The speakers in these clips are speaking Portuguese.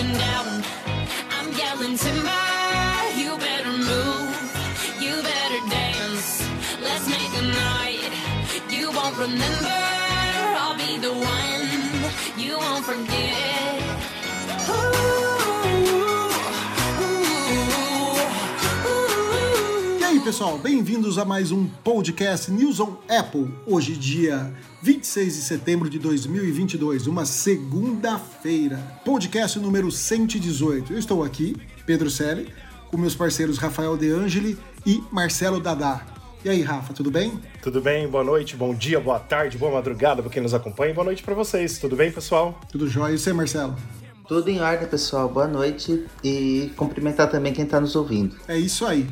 going down. I'm yelling timber, you better move, you better dance. Let's make a night you won't remember. I'll be the one you won't forget. Pessoal, bem-vindos a mais um podcast News on Apple. Hoje, dia 26 de setembro de 2022, uma segunda-feira. Podcast número 118. Eu estou aqui, Pedro Selle, com meus parceiros Rafael De Angeli e Marcelo Dadá. E aí, Rafa, tudo bem? Tudo bem? Boa noite, bom dia, boa tarde, boa madrugada para quem nos acompanha. Boa noite para vocês. Tudo bem, pessoal? Tudo jóia. E você, Marcelo? Tudo em ordem, pessoal. Boa noite e cumprimentar também quem está nos ouvindo. É isso aí.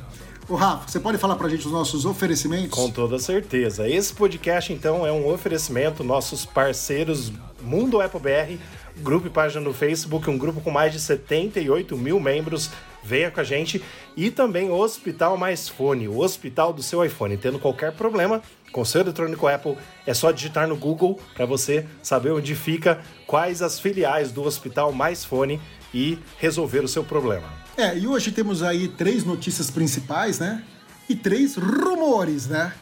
Ô, Rafa, você pode falar pra gente os nossos oferecimentos? Com toda certeza. Esse podcast, então, é um oferecimento, nossos parceiros Mundo Apple BR, grupo e página no Facebook, um grupo com mais de 78 mil membros. Venha com a gente. E também o Hospital Mais Fone, o hospital do seu iPhone. Tendo qualquer problema com seu eletrônico Apple, é só digitar no Google para você saber onde fica, quais as filiais do Hospital Mais Fone e resolver o seu problema. É, e hoje temos aí três notícias principais, né? E três rumores, né?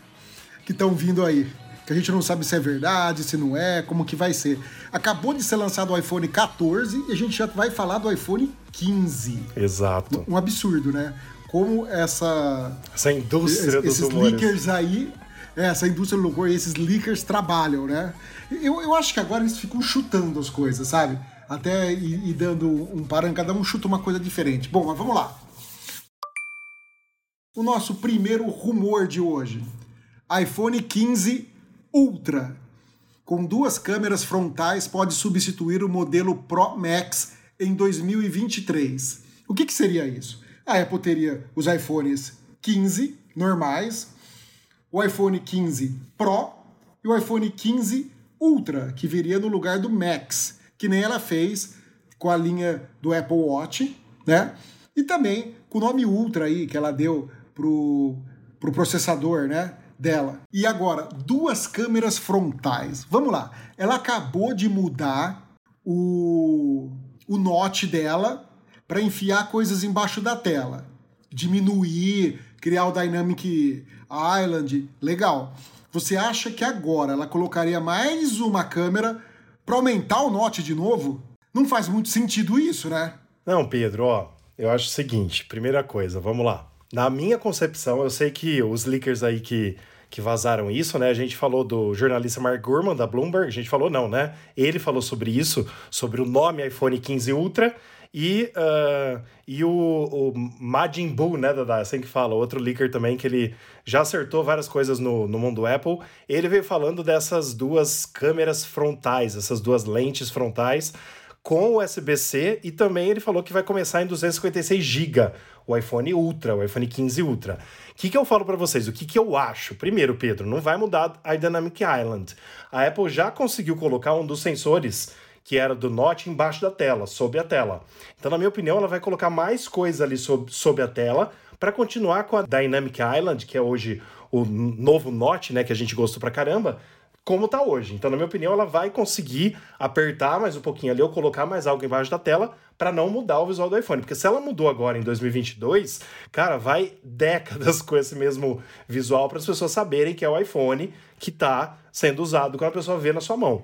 Que estão vindo aí. Que a gente não sabe se é verdade, se não é, como que vai ser. Acabou de ser lançado o iPhone 14 e a gente já vai falar do iPhone 15. Exato. Um absurdo, né? Como essa. Essa indústria dos esses rumores. leakers aí. é, Essa indústria do louvor, esses leakers trabalham, né? Eu, eu acho que agora eles ficam chutando as coisas, sabe? Até e, e dando um parâmetro, cada um chuta uma coisa diferente. Bom, mas vamos lá. O nosso primeiro rumor de hoje: iPhone 15 Ultra, com duas câmeras frontais, pode substituir o modelo Pro Max em 2023. O que, que seria isso? A Apple teria os iPhones 15 normais, o iPhone 15 Pro e o iPhone 15 Ultra, que viria no lugar do Max, que nem ela fez com a linha do Apple Watch, né? E também com o nome Ultra aí que ela deu pro, pro processador, né? Dela. E agora, duas câmeras frontais. Vamos lá. Ela acabou de mudar o, o note dela para enfiar coisas embaixo da tela. Diminuir, criar o Dynamic Island. Legal. Você acha que agora ela colocaria mais uma câmera para aumentar o note de novo? Não faz muito sentido isso, né? Não, Pedro, ó, eu acho o seguinte, primeira coisa, vamos lá. Na minha concepção, eu sei que os leakers aí que, que vazaram isso, né? A gente falou do jornalista Mark Gurman, da Bloomberg, a gente falou não, né? Ele falou sobre isso, sobre o nome iPhone 15 Ultra e, uh, e o, o Majin Buu, né, Dada? Assim que fala, outro leaker também, que ele já acertou várias coisas no, no mundo Apple. Ele veio falando dessas duas câmeras frontais, essas duas lentes frontais com USB-C e também ele falou que vai começar em 256 GB o iPhone Ultra, o iPhone 15 Ultra. O que, que eu falo para vocês? O que, que eu acho? Primeiro, Pedro, não vai mudar a Dynamic Island. A Apple já conseguiu colocar um dos sensores que era do Note embaixo da tela, sob a tela. Então, na minha opinião, ela vai colocar mais coisa ali sob, sob a tela para continuar com a Dynamic Island, que é hoje o novo Note, né, que a gente gostou pra caramba, como tá hoje. Então, na minha opinião, ela vai conseguir apertar mais um pouquinho ali ou colocar mais algo embaixo da tela para não mudar o visual do iPhone. Porque se ela mudou agora em 2022, cara, vai décadas com esse mesmo visual para as pessoas saberem que é o iPhone que tá sendo usado quando a pessoa vê na sua mão.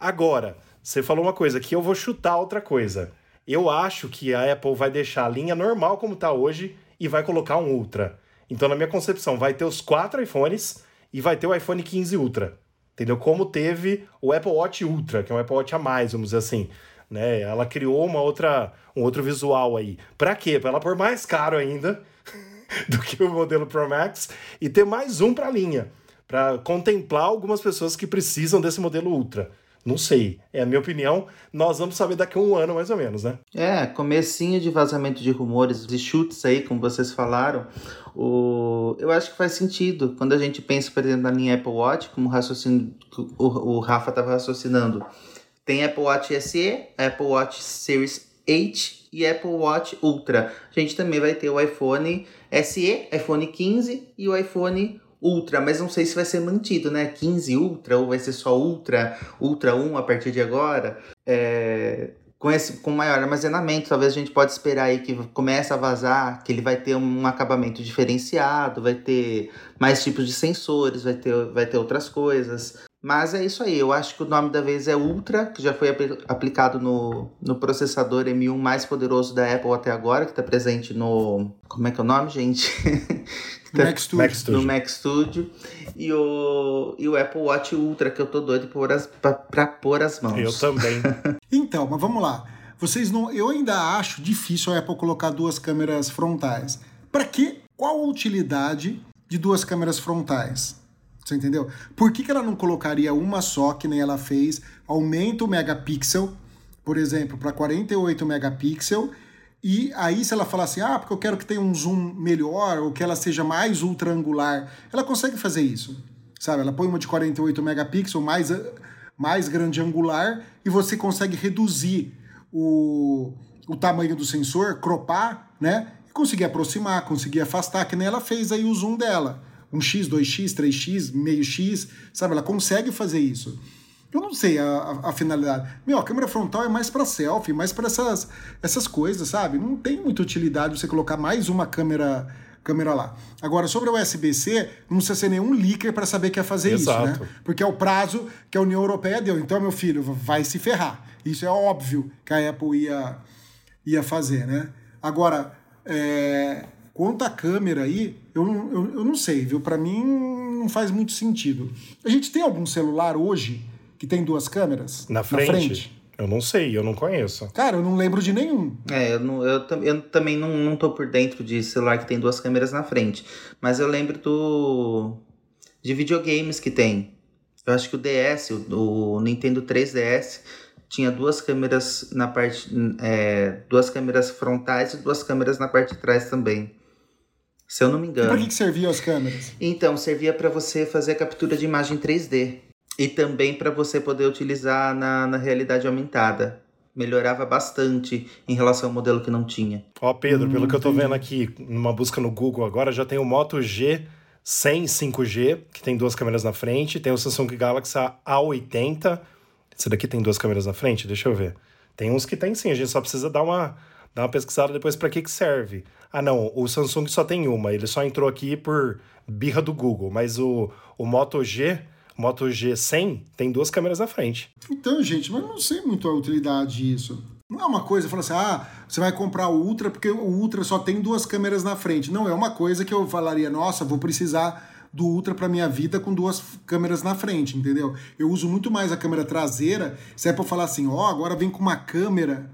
Agora, você falou uma coisa que eu vou chutar outra coisa. Eu acho que a Apple vai deixar a linha normal como tá hoje e vai colocar um Ultra. Então, na minha concepção, vai ter os quatro iPhones e vai ter o iPhone 15 Ultra. Entendeu? Como teve o Apple Watch Ultra, que é um Apple Watch a mais, vamos dizer assim. Né? Ela criou uma outra, um outro visual aí. Pra quê? Pra ela pôr mais caro ainda do que o modelo Pro Max e ter mais um pra linha. Pra contemplar algumas pessoas que precisam desse modelo Ultra. Não sei. É a minha opinião. Nós vamos saber daqui a um ano, mais ou menos, né? É, comecinho de vazamento de rumores, de chutes aí, como vocês falaram. O... Eu acho que faz sentido. Quando a gente pensa, por exemplo, na linha Apple Watch, como raciocínio o, o Rafa estava raciocinando, tem Apple Watch SE, Apple Watch Series 8 e Apple Watch Ultra. A gente também vai ter o iPhone SE, iPhone 15 e o iPhone Ultra, mas não sei se vai ser mantido, né? 15 Ultra ou vai ser só Ultra, Ultra 1 a partir de agora. É... com esse com maior armazenamento, talvez a gente pode esperar aí que comece a vazar, que ele vai ter um acabamento diferenciado, vai ter mais tipos de sensores, vai ter, vai ter outras coisas. Mas é isso aí, eu acho que o nome da vez é Ultra, que já foi apl aplicado no, no processador M1 mais poderoso da Apple até agora, que está presente no. Como é que é o nome, gente? No Mac Studio. Mac Studio. no Mac Studio. E o, e o Apple Watch Ultra, que eu tô doido por as, pra, pra pôr as mãos. Eu também. Então, mas vamos lá. Vocês não, eu ainda acho difícil a Apple colocar duas câmeras frontais. Para quê? Qual a utilidade de duas câmeras frontais? Você entendeu? Por que, que ela não colocaria uma só, que nem ela fez, aumenta o megapixel, por exemplo, para 48 megapixel, e aí se ela falar assim, ah, porque eu quero que tenha um zoom melhor, ou que ela seja mais ultra angular, ela consegue fazer isso, sabe? Ela põe uma de 48 megapixels, mais, mais grande angular, e você consegue reduzir o, o tamanho do sensor, cropar, né? E conseguir aproximar, conseguir afastar, que nem ela fez aí o zoom dela. 1x, 2x, 3x, meio x, sabe? Ela consegue fazer isso. Eu não sei a, a, a finalidade. Meu, a câmera frontal é mais para selfie, mais para essas, essas coisas, sabe? Não tem muita utilidade você colocar mais uma câmera câmera lá. Agora, sobre o USB-C, não precisa ser nenhum leaker para saber que é fazer Exato. isso, né? Porque é o prazo que a União Europeia deu. Então, meu filho, vai se ferrar. Isso é óbvio que a Apple ia, ia fazer, né? Agora, é, quanto à câmera aí, eu, eu, eu não sei, viu? Para mim, não faz muito sentido. A gente tem algum celular hoje que tem duas câmeras? Na frente? Eu não sei, eu não conheço. Cara, eu não lembro de nenhum. É, eu, não, eu, eu também não, não tô por dentro de celular que tem duas câmeras na frente. Mas eu lembro do. de videogames que tem. Eu acho que o DS, o, o Nintendo 3DS, tinha duas câmeras na parte. é, duas câmeras frontais e duas câmeras na parte de trás também. Se eu não me E pra engano. que, que serviam as câmeras? Então, servia para você fazer a captura de imagem 3D. E também para você poder utilizar na, na realidade aumentada. Melhorava bastante em relação ao modelo que não tinha. Ó, Pedro, pelo Hum, que eu tô entendi. vendo aqui, numa busca no Google agora, já tem o Moto G 100 5G, que tem duas câmeras na frente, tem o Samsung Galaxy A80. Esse daqui tem duas câmeras na frente? Deixa eu ver. Tem uns que tem sim, a gente só precisa dar uma, dar uma pesquisada depois para que que serve. Ah, não, o Samsung só tem uma, ele só entrou aqui por birra do Google, mas o, o Moto G, Moto G100 tem duas câmeras na frente. Então, gente, mas não sei muito a utilidade disso. Não é uma coisa, fala assim, ah, você vai comprar o Ultra porque o Ultra só tem duas câmeras na frente. Não, é uma coisa que eu falaria, nossa, vou precisar do Ultra para minha vida com duas câmeras na frente, entendeu? Eu uso muito mais a câmera traseira, se é para falar assim, ó, agora vem com uma câmera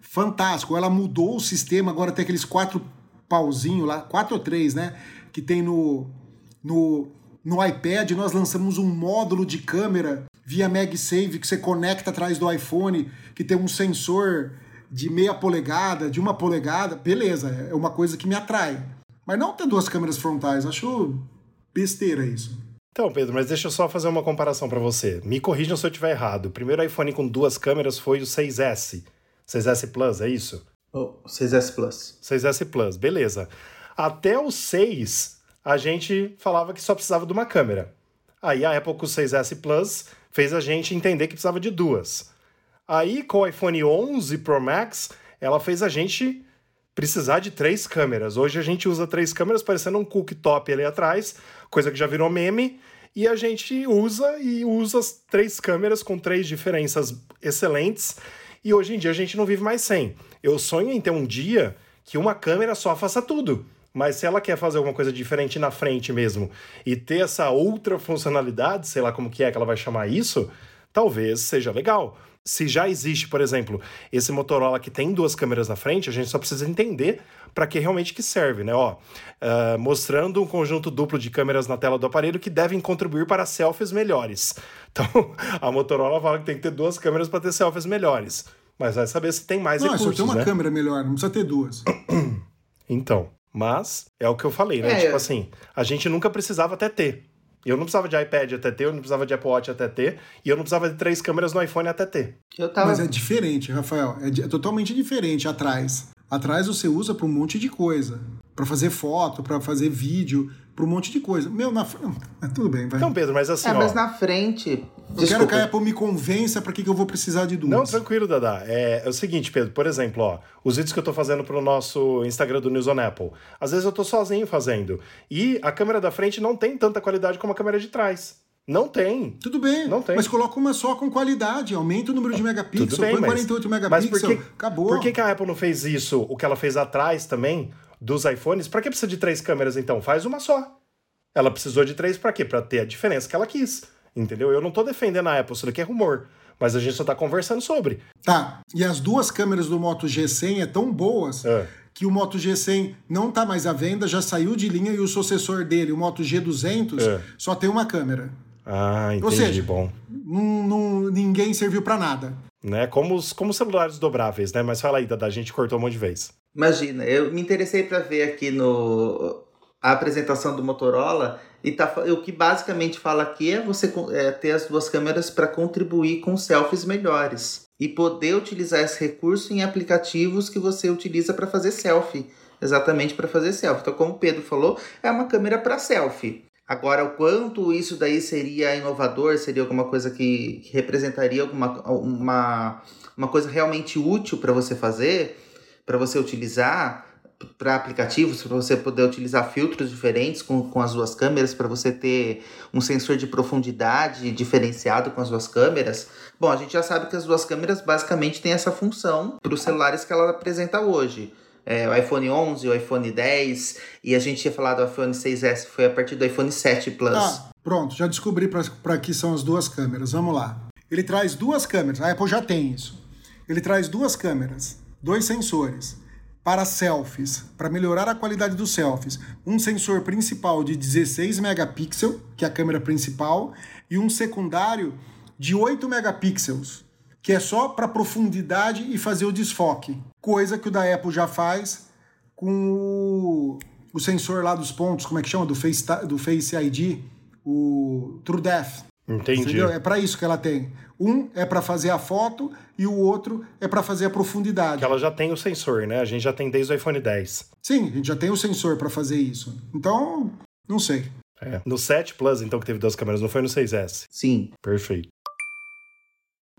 fantástico, ela mudou o sistema, agora tem aqueles quatro pauzinho lá, quatro ou três, né, que tem no, no, no iPad, nós lançamos um módulo de câmera via MagSafe que você conecta atrás do iPhone, que tem um sensor de meia polegada, de uma polegada, beleza, é uma coisa que me atrai. Mas não ter duas câmeras frontais, acho besteira isso. Então, Pedro, mas deixa eu só fazer uma comparação para você. Me corrijam se eu estiver errado. O primeiro iPhone com duas câmeras foi o 6S. 6S Plus, é isso? O 6S Plus. 6S Plus, beleza. Até o 6, a gente falava que só precisava de uma câmera. Aí a Apple com o 6S Plus fez a gente entender que precisava de duas. Aí com o iPhone 11 Pro Max, ela fez a gente precisar de três câmeras. Hoje a gente usa três câmeras parecendo um cooktop ali atrás, coisa que já virou meme, e a gente usa e usa as três câmeras com três diferenças excelentes, e hoje em dia a gente não vive mais sem. Eu sonho em ter um dia que uma câmera só faça tudo. Mas se ela quer fazer alguma coisa diferente na frente mesmo e ter essa outra funcionalidade, sei lá como que é que ela vai chamar isso, talvez seja legal. Se já existe, por exemplo, esse Motorola que tem duas câmeras na frente, a gente só precisa entender para que realmente que serve, né? Ó, ah, mostrando um conjunto duplo de câmeras na tela do aparelho que devem contribuir para selfies melhores. Então, a Motorola fala que tem que ter duas câmeras para ter selfies melhores. Mas vai saber se tem mais não, é só recursos, ter uma né? câmera melhor, não precisa ter duas. Então, mas é o que eu falei, né? É. Tipo assim, a gente nunca precisava até ter. Eu não precisava de iPad até ter, eu não precisava de Apple Watch até ter, e eu não precisava de três câmeras no iPhone até ter. Eu tava. Mas é diferente, Rafael. É, é totalmente diferente atrás. Atrás você usa para um monte de coisa. Para fazer foto, para fazer vídeo. Para um monte de coisa. Meu, na fr- ah, tudo bem, vai. Então, Pedro, mas assim, É, ó... mas na frente. eu quero que a Apple me convença para que, que eu vou precisar de duas. Não, tranquilo, Dada. É, é o seguinte, Pedro, por exemplo, ó, os vídeos que eu tô fazendo pro nosso Instagram do News on Apple. Às vezes eu tô sozinho fazendo. E a câmera da frente não tem tanta qualidade como a câmera de trás. Não tem. Tudo bem, Não tem. mas coloca uma só com qualidade, aumenta o número de megapixels, Tudo bem, põe mas, 48 mas megapixels, por que, acabou. Por que, que a Apple não fez isso, o que ela fez atrás também, dos iPhones? Pra que precisa de três câmeras, então? Faz uma só. Ela precisou de três pra quê? Pra ter a diferença que ela quis. Entendeu? Eu não tô defendendo a Apple, isso daqui é rumor. Mas a gente só tá conversando sobre. Tá, e as duas câmeras do Moto G100 é tão boas É. que o Moto G100 não tá mais à venda, já saiu de linha e o sucessor dele, o Moto G200, É. só tem uma câmera. Ah, entendi, Ou seja, bom. Não, não- ninguém serviu pra nada. Né? Como os como os celulares dobráveis, né? Mas fala aí, Dada, a gente cortou um monte de vez. Imagina, eu me interessei para ver aqui no a apresentação do Motorola e tá, o que basicamente fala aqui é você é, ter as duas câmeras para contribuir com selfies melhores e poder utilizar esse recurso em aplicativos que você utiliza para fazer selfie, exatamente para fazer selfie. Então, como o Pedro falou, é uma câmera para selfie. Agora, o quanto isso daí seria inovador, seria alguma coisa que, que representaria alguma uma, uma coisa realmente útil para você fazer, para você utilizar para aplicativos, para você poder utilizar filtros diferentes com, com as duas câmeras, para você ter um sensor de profundidade diferenciado com as duas câmeras. Bom, a gente já sabe que as duas câmeras basicamente têm essa função para os celulares que ela apresenta hoje. É, o iPhone 11, o iPhone 10 e a gente tinha falado do iPhone 6S, foi a partir do iPhone 7 Plus. Ah, pronto, já descobri para que são as duas câmeras. Vamos lá. Ele traz duas câmeras, a Apple já tem isso. Ele traz duas câmeras, dois sensores para selfies, para melhorar a qualidade dos selfies. Um sensor principal de 16 megapixels, que é a câmera principal, e um secundário de 8 megapixels, que é só para profundidade e fazer o desfoque. Coisa que o da Apple já faz com o, o sensor lá dos pontos, como é que chama? Do Face, do Face ID, o TrueDepth. Entendi. Entendeu? É para isso que ela tem. Um é para fazer a foto e o outro é para fazer a profundidade. Que ela já tem o sensor, né? A gente já tem desde o iPhone 10. Sim, a gente já tem o sensor para fazer isso. Então, não sei. É. No 7 Plus, então, que teve duas câmeras, não foi no 6S. Sim. Perfeito.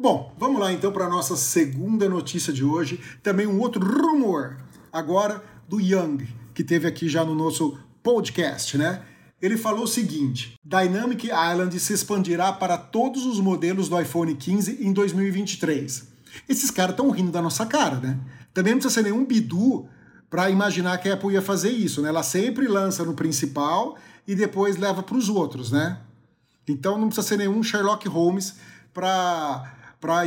Bom, vamos lá então para a nossa segunda notícia de hoje. Também um outro rumor, agora do Young, que teve aqui já no nosso podcast, né? Ele falou o seguinte: Dynamic Island se expandirá para todos os modelos do iPhone 15 em 2023. Esses caras estão rindo da nossa cara, né? Também não precisa ser nenhum bidu para imaginar que a Apple ia fazer isso, né? Ela sempre lança no principal e depois leva para os outros, né? Então não precisa ser nenhum Sherlock Holmes para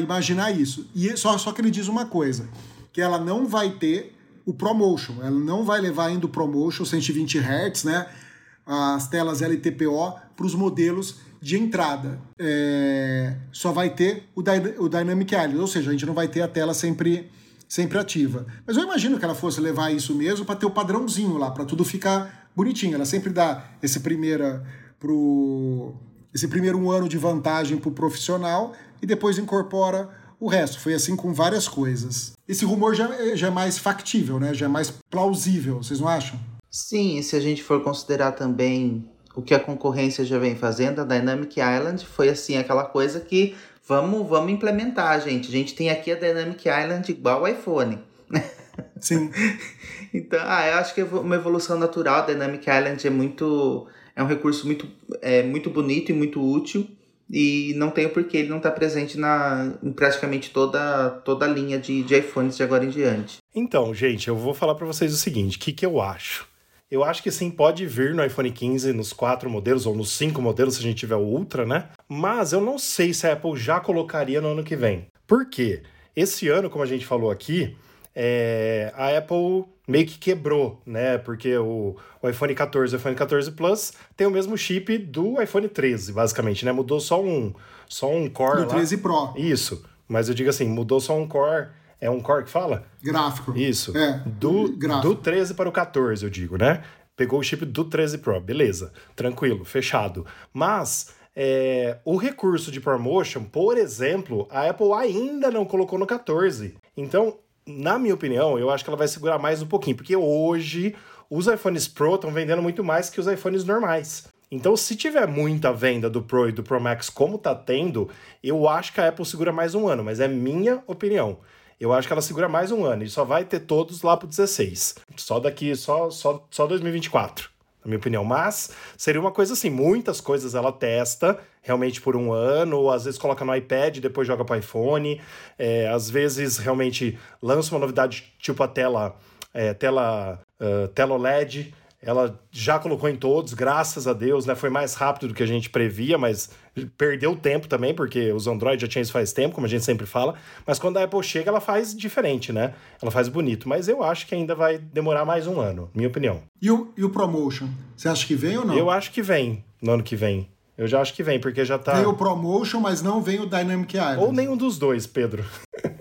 imaginar isso. E só, só que ele diz uma coisa: que ela não vai ter o ProMotion, ela não vai levar ainda o ProMotion 120 Hz, né? As telas LTPO para os modelos de entrada. É, só vai ter o, o Dynamic Island, ou seja, a gente não vai ter a tela sempre, sempre ativa. Mas eu imagino que ela fosse levar isso mesmo para ter o padrãozinho lá, para tudo ficar bonitinho. Ela sempre dá esse primeira pro esse primeiro um ano de vantagem para o profissional e depois incorpora o resto. Foi assim com várias coisas. Esse rumor já, é- já é mais factível, né? Já é mais plausível, vocês não acham? Sim, e se a gente for considerar também o que a concorrência já vem fazendo, a Dynamic Island foi assim aquela coisa que vamos, vamos implementar, gente. A gente tem aqui a Dynamic Island igual o iPhone. Sim. Então, ah, eu acho que é uma evolução natural. A Dynamic Island é muito. É um recurso muito, é, muito bonito e muito útil. E não tem por que ele não estar presente na, em praticamente toda, toda a linha de, de iPhones de agora em diante. Então, gente, eu vou falar para vocês o seguinte: o que, que eu acho? Eu acho que sim, pode vir no iPhone 15 nos quatro modelos ou nos cinco modelos, se a gente tiver o Ultra, né? Mas eu não sei se a Apple já colocaria no ano que vem. Por quê? Esse ano, como a gente falou aqui, é, a Apple meio que quebrou, né? Porque o, o iPhone 14 e o iPhone 14 Plus tem o mesmo chip do iPhone 13, basicamente, né? Mudou só um, só um core No lá. 13 Pro, Isso. Mas eu digo assim, mudou só um core. É um core que fala? gráfico. Isso. É, Do, gráfico. do 13 para o 14, eu digo, né? Pegou o chip do 13 Pro, beleza. Tranquilo, fechado. Mas é, o recurso de promotion, por exemplo, a Apple ainda não colocou no 14. Então, na minha opinião, eu acho que ela vai segurar mais um pouquinho, porque hoje os iPhones Pro estão vendendo muito mais que os iPhones normais. Então, se tiver muita venda do Pro e do Pro Max como tá tendo, eu acho que a Apple segura mais um ano, mas é minha opinião. Eu acho que ela segura mais um ano e só vai ter todos lá pro 16. Só daqui, só, só, só 2024, na minha opinião. Mas seria uma coisa assim, muitas coisas ela testa realmente por um ano, ou às vezes coloca no iPad depois joga para iPhone. É, às vezes realmente lança uma novidade tipo a tela, é, tela, uh, tela OLED ela já colocou em todos, graças a Deus, né? Foi mais rápido do que a gente previa, mas perdeu tempo também, porque os Android já tinham isso faz tempo, como a gente sempre fala. Mas quando a Apple chega, ela faz diferente, né? Ela faz bonito. Mas eu acho que ainda vai demorar mais um ano, minha opinião. E o, e o Promotion? Você acha que vem ou não? Eu acho que vem no ano que vem. Eu já acho que vem, porque já tá. Vem o Promotion, mas não vem o Dynamic Island. Ou nenhum dos dois, Pedro.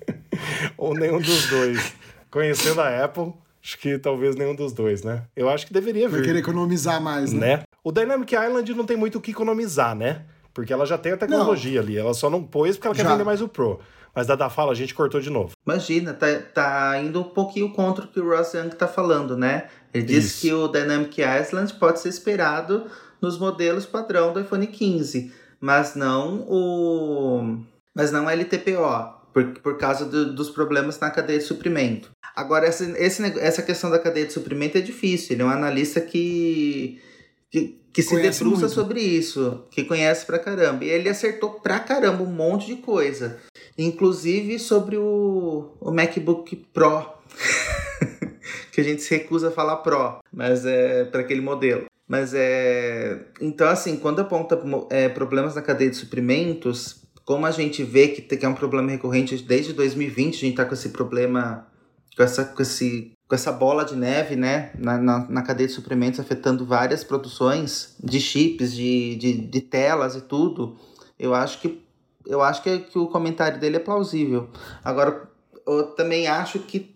Ou nenhum dos dois. Conhecendo a Apple, Acho que talvez nenhum dos dois, né? Eu acho que deveria vir. Vai querer economizar mais, né? né? O Dynamic Island não tem muito o que economizar, né? Porque ela já tem a tecnologia não. ali. Ela só não pôs porque ela já. quer vender mais o Pro. Mas da da fala a gente cortou de novo. Imagina, tá, tá indo um pouquinho contra o que o Ross Young tá falando, né? Ele disse Isso. que o Dynamic Island pode ser esperado nos modelos padrão do iPhone 15, mas não o mas não LTPO, por, por causa do, dos problemas na cadeia de suprimento. Agora, essa, esse, essa questão da cadeia de suprimento é difícil. Ele é um analista que, que, que se debruça sobre isso, que conhece pra caramba. E ele acertou pra caramba um monte de coisa. Inclusive sobre o, o MacBook Pro. que a gente se recusa a falar Pro, mas é para aquele modelo. Mas é. Então, assim, quando aponta é, problemas na cadeia de suprimentos, como a gente vê que, que é um problema recorrente desde 2020, a gente tá com esse problema, com essa, com esse, com essa bola de neve, né, na, na, na cadeia de suprimentos, afetando várias produções de chips, de, de, de telas e tudo, eu acho que eu acho que, que o comentário dele é plausível. Agora, eu também acho que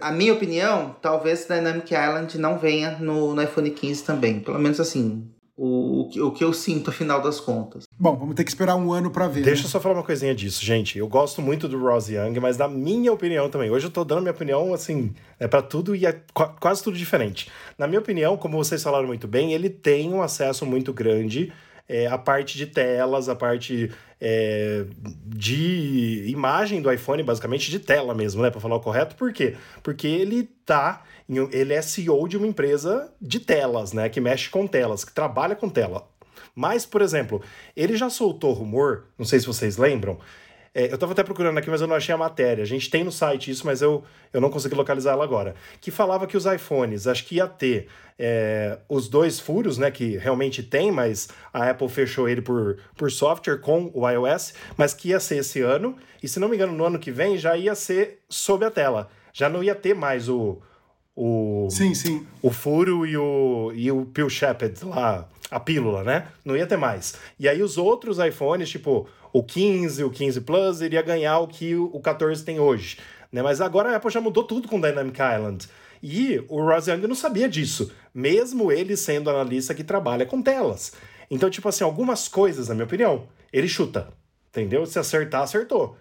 a minha opinião, talvez Dynamic Island não venha no, no iPhone 15 também. Pelo menos assim, o, o que eu sinto, afinal das contas. Bom, vamos ter que esperar um ano para ver. Deixa né? eu só falar uma coisinha disso, gente. Eu gosto muito do Ross Young, mas na minha opinião também. Hoje eu tô dando minha opinião, assim, é para tudo e é quase tudo diferente. Na minha opinião, como vocês falaram muito bem, ele tem um acesso muito grande é, a parte de telas, a parte é, de imagem do iPhone, basicamente de tela mesmo, né? Para falar o correto. Por quê? Porque ele tá. Ele é CEO de uma empresa de telas, né? Que mexe com telas, que trabalha com tela. Mas, por exemplo, ele já soltou rumor, não sei se vocês lembram, é, eu estava até procurando aqui, mas eu não achei a matéria. A gente tem no site isso, mas eu, eu não consegui localizar ela agora. Que falava que os iPhones, acho que ia ter é, os dois furos, né? Que realmente tem, mas a Apple fechou ele por, por software com o iOS, mas que ia ser esse ano. E se não me engano, no ano que vem já ia ser sob a tela. Já não ia ter mais o. O, sim, sim. o furo e o, e o Pill Shepherd lá, a pílula, né? Não ia ter mais. E aí os outros iPhones, tipo o 15, o 15 Plus, iria ganhar o que o 14 tem hoje. Né? Mas agora a Apple já mudou tudo com Dynamic Island. E o Ross Young não sabia disso, mesmo ele sendo analista que trabalha com telas. Então, tipo assim, algumas coisas, na minha opinião, ele chuta. Entendeu? Se acertar, acertou.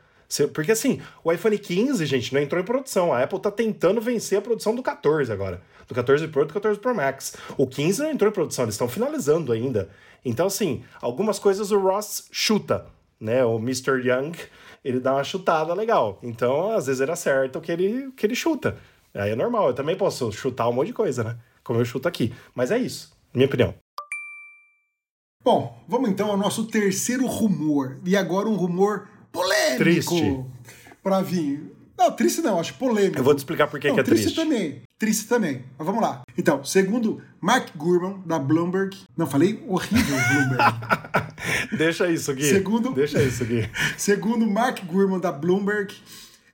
Porque assim, o iPhone 15, gente, não entrou em produção. A Apple tá tentando vencer a produção do 14 agora. Do 14 Pro e do 14 Pro Max. O 15 não entrou em produção, eles estão finalizando ainda. Então, assim, algumas coisas o Ross chuta né? O Mr. Young, ele dá uma chutada legal. Então, às vezes ele acerta o que ele, o que ele chuta. Aí é normal, eu também posso chutar um monte de coisa, né? Como eu chuto aqui. Mas é isso, minha opinião. Bom, vamos então ao nosso terceiro rumor. E agora um rumor polêmico. Triste. Pra vir. Não, triste não, acho polêmico. Eu vou te explicar por que, não, que é triste. Triste também. Triste também. Mas vamos lá. Então, segundo Mark Gurman, da Bloomberg. Não, falei horrível, Bloomberg. Deixa isso, Gui. Segundo, Deixa isso, Gui. segundo Mark Gurman, da Bloomberg,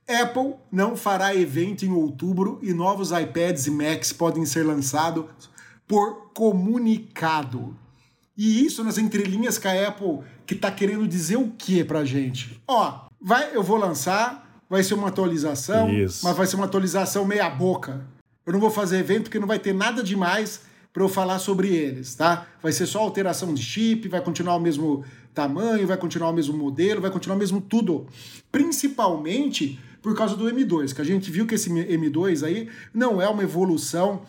Apple não fará evento em outubro e novos iPads e Macs podem ser lançados por comunicado. E isso nas entrelinhas que a Apple que tá querendo dizer o que pra gente? Ó, vai, eu vou lançar, vai ser uma atualização, Isso. mas vai ser uma atualização meia boca. Eu não vou fazer evento porque não vai ter nada demais para eu falar sobre eles, tá? Vai ser só alteração de chip, vai continuar o mesmo tamanho, vai continuar o mesmo modelo, vai continuar o mesmo tudo. Principalmente por causa do M2, que a gente viu que esse M2 aí não é uma evolução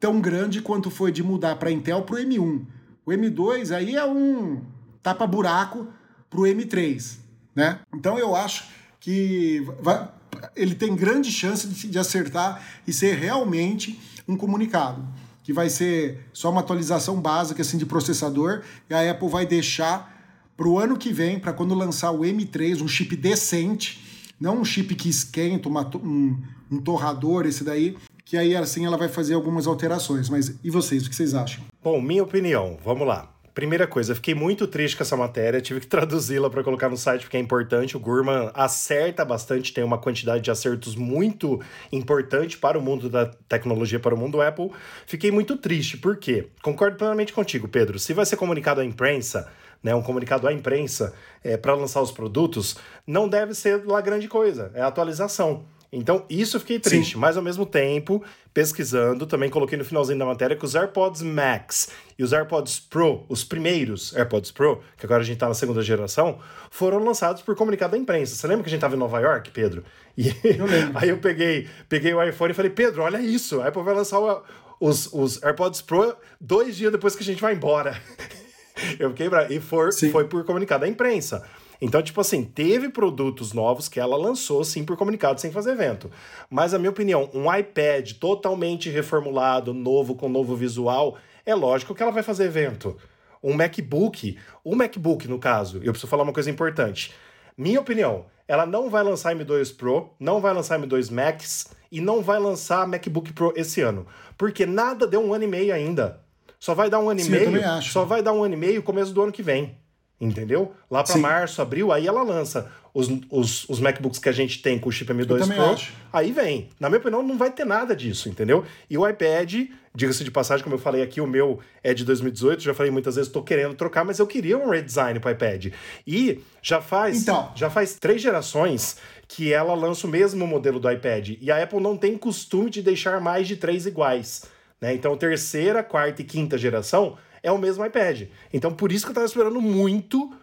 tão grande quanto foi de mudar para Intel para o M1. O M2 aí é um tapa-buraco para o M3, né? Então eu acho que vai, ele tem grande chance de, de acertar e ser realmente um comunicado, que vai ser só uma atualização básica assim de processador e a Apple vai deixar para o ano que vem, para quando lançar o M3, um chip decente, não um chip que esquenta, uma, um, um torrador, esse daí, que aí assim ela vai fazer algumas alterações. Mas e vocês, o que vocês acham? Bom, minha opinião, vamos lá. Primeira coisa, fiquei muito triste com essa matéria, tive que traduzi-la para colocar no site porque é importante. O Gurman acerta bastante, tem uma quantidade de acertos muito importante para o mundo da tecnologia, para o mundo Apple. Fiquei muito triste, por quê? Concordo plenamente contigo, Pedro. Se vai ser comunicado à imprensa, né, um comunicado à imprensa é, para lançar os produtos, não deve ser lá grande coisa, é atualização. Então, isso eu fiquei triste, Sim. mas ao mesmo tempo, pesquisando, também coloquei no finalzinho da matéria que os AirPods Max e os AirPods Pro, os primeiros AirPods Pro, que agora a gente tá na segunda geração, foram lançados por comunicado da imprensa. Você lembra que a gente tava em Nova York, Pedro? E eu aí eu peguei, peguei o iPhone e falei, Pedro, olha isso, a Apple vai lançar o, os, os AirPods Pro dois dias depois que a gente vai embora. eu fiquei bravo. E for, foi por comunicado da imprensa. Então, tipo assim, teve produtos novos que ela lançou, sim, por comunicado, sem fazer evento. Mas, a minha opinião, um iPad totalmente reformulado, novo, com novo visual, é lógico que ela vai fazer evento. Um MacBook, um MacBook, no caso, eu preciso falar uma coisa importante. Minha opinião, ela não vai lançar M2 Pro, não vai lançar M2 Max e não vai lançar MacBook Pro esse ano. Porque nada deu um ano e meio ainda. Só vai dar um ano Sim, e meio. Só vai dar um ano e meio começo do ano que vem. Entendeu? Lá para março, abril, aí ela lança os, os, os MacBooks que a gente tem com o chip M2 Pro. Acho. Aí vem. Na minha opinião, não vai ter nada disso, entendeu? E o iPad, diga-se de passagem, como eu falei aqui, o meu é de 2018, já falei muitas vezes, estou querendo trocar, mas eu queria um redesign para iPad. E já faz, então. já faz três gerações que ela lança o mesmo modelo do iPad. E a Apple não tem costume de deixar mais de três iguais. Né? Então, terceira, quarta e quinta geração é o mesmo iPad. Então, por isso que eu estava esperando muito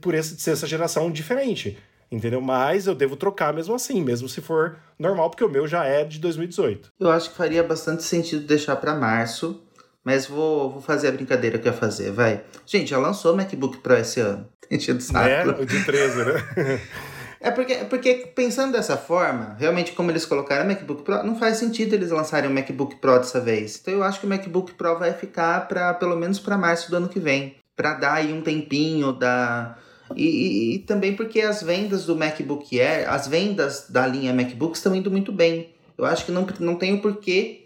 por esse, ser essa geração diferente. Entendeu? Mas eu devo trocar mesmo assim, mesmo se for normal, porque o meu já é de 2018. Eu acho que faria bastante sentido deixar para março, mas vou, vou fazer a brincadeira que eu ia fazer, vai. Gente, já lançou o MacBook Pro esse ano. Enchendo saco. É, o de 13, né? É porque, porque pensando dessa forma, realmente como eles colocaram o MacBook Pro, não faz sentido eles lançarem o MacBook Pro dessa vez. Então eu acho que o MacBook Pro vai ficar para pelo menos para março do ano que vem, para dar aí um tempinho da e, e, e, também porque as vendas do MacBook Air, as vendas da linha MacBook estão indo muito bem. Eu acho que não, não tem o porquê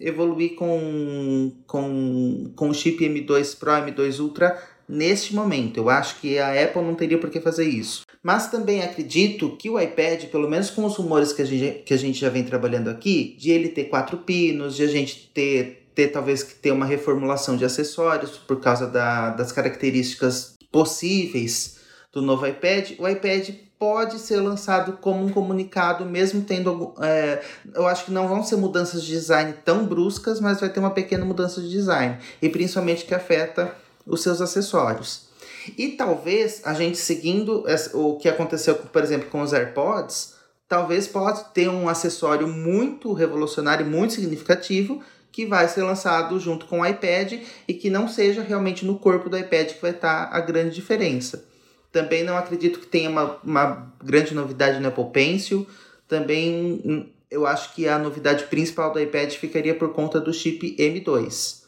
evoluir com, com, com o chip M2 Pro, M2 Ultra neste momento. Eu acho que a Apple não teria por que fazer isso. Mas também acredito que o iPad, pelo menos com os rumores que a gente, que a gente já vem trabalhando aqui, de ele ter quatro pinos, de a gente ter, ter talvez que ter uma reformulação de acessórios por causa da, das características possíveis do novo iPad, o iPad pode ser lançado como um comunicado, mesmo tendo. É, eu acho que não vão ser mudanças de design tão bruscas, mas vai ter uma pequena mudança de design. E principalmente que afeta os seus acessórios. E talvez a gente seguindo o que aconteceu, por exemplo, com os AirPods, talvez possa ter um acessório muito revolucionário, muito significativo, que vai ser lançado junto com o iPad e que não seja realmente no corpo do iPad que vai estar a grande diferença. Também não acredito que tenha uma, uma grande novidade no Apple Pencil. Também hum, eu acho que a novidade principal do iPad ficaria por conta do chip M2.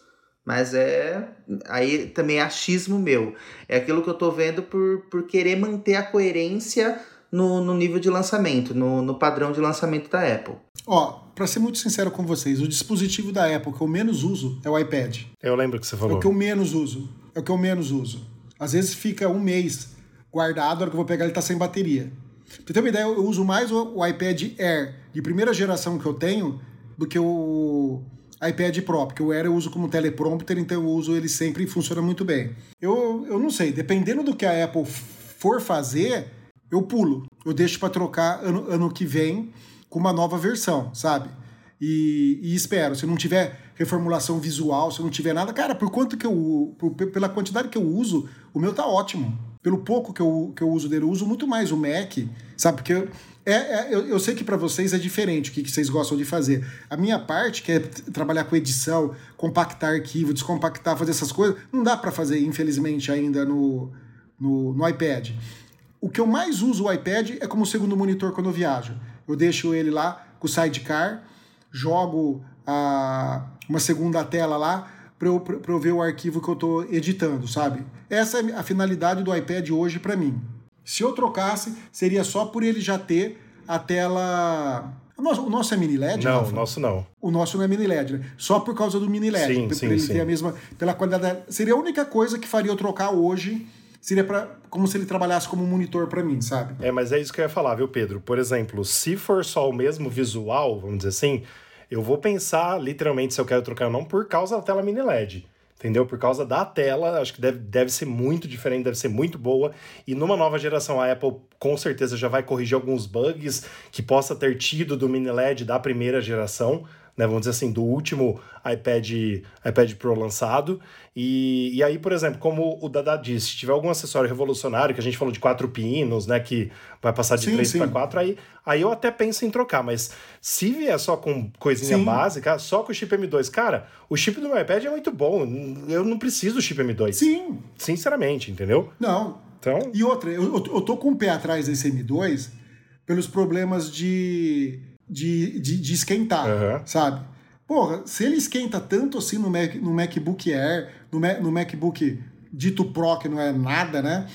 Mas é. Aí também é achismo meu. É aquilo que eu tô vendo por, por querer manter a coerência no, no nível de lançamento, no, no padrão de lançamento da Apple. Ó, para ser muito sincero com vocês, o dispositivo da Apple que eu menos uso é o iPad. Eu lembro que você falou. É o que eu menos uso. É o que eu menos uso. Às vezes fica um mês guardado, a hora que eu vou pegar ele tá sem bateria. Pra ter uma ideia, eu uso mais o, o iPad Air de primeira geração que eu tenho do que o iPad Pro, porque o Air eu uso como teleprompter, então eu uso ele sempre e funciona muito bem. Eu, eu não sei, dependendo do que a Apple for fazer, eu pulo. Eu deixo para trocar ano, ano que vem com uma nova versão, sabe? E, e, espero. Se não tiver reformulação visual, se não tiver nada, cara, por quanto que eu. Por, pela quantidade que eu uso, o meu tá ótimo. Pelo pouco que eu, que eu uso dele, eu uso muito mais o Mac, sabe? Porque eu, é, é, eu, eu sei que para vocês é diferente o que, que vocês gostam de fazer. A minha parte, que é trabalhar com edição, compactar arquivo, descompactar, fazer essas coisas, não dá para fazer, infelizmente, ainda no, no, no iPad. O que eu mais uso o iPad é como segundo monitor quando eu viajo. Eu deixo ele lá com o sidecar, jogo a, uma segunda tela lá para eu, eu ver o arquivo que eu estou editando, sabe? Essa é a finalidade do iPad hoje para mim. Se eu trocasse, seria só por ele já ter a tela. O nosso, é mini LED? Não, o nosso não. O nosso não é mini LED, né? Só por causa do mini LED. Sim, sim, ele sim. ter a mesma. Pela qualidade. da- Seria a única coisa que faria eu trocar hoje. Seria pra, como se ele trabalhasse como um monitor para mim, sabe? É, mas é isso que eu ia falar, viu, Pedro? Por exemplo, se for só o mesmo visual, vamos dizer assim, eu vou pensar literalmente se eu quero trocar ou não por causa da tela mini LED. Entendeu? Por causa da tela, acho que deve, deve ser muito diferente, deve ser muito boa. E numa nova geração, a Apple com certeza já vai corrigir alguns bugs que possa ter tido do mini LED da primeira geração, né? Vamos dizer assim, do último iPad, iPad Pro lançado. E, e aí, por exemplo, como o Dada disse, se tiver algum acessório revolucionário, que a gente falou de quatro pinos, né? Que vai passar de Sim, 3 sim. para 4, aí, aí eu até penso em trocar. Mas se vier só com coisinha Sim. básica, só com o chip M2, cara, o chip do meu iPad é muito bom. Eu não preciso do chip M2. Sim. Sinceramente, entendeu? Não. Então, E outra, eu, eu tô com o pé atrás desse M2 pelos problemas de, de, de, de esquentar, Aham. sabe? Porra, se ele esquenta tanto assim no, Mac, no MacBook Air, no, Ma- no MacBook dito Pro, que não é nada, né?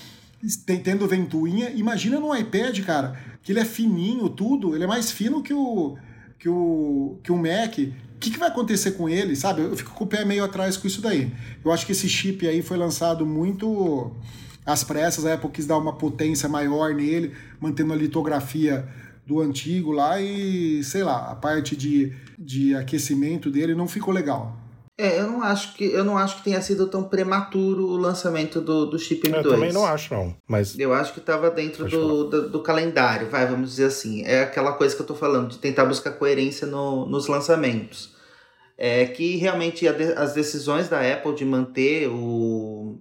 Tendo ventoinha, imagina no iPad, cara, que ele é fininho, tudo, ele é mais fino que o, que o, que o Mac. O que, que vai acontecer com ele, sabe? Eu fico com o pé meio atrás com isso daí. Eu acho que esse chip aí foi lançado muito às pressas, a Apple quis dar uma potência maior nele, mantendo a litografia do antigo lá e, sei lá, a parte de, de aquecimento dele não ficou legal. É, eu não acho que eu não acho que tenha sido tão prematuro o lançamento do, do chip M2. eu também não acho, não. Mas Eu acho que estava dentro do, do, do calendário, vai, vamos dizer assim. É aquela coisa que eu tô falando, de tentar buscar coerência no, nos lançamentos. É que realmente de- as decisões da Apple de manter o,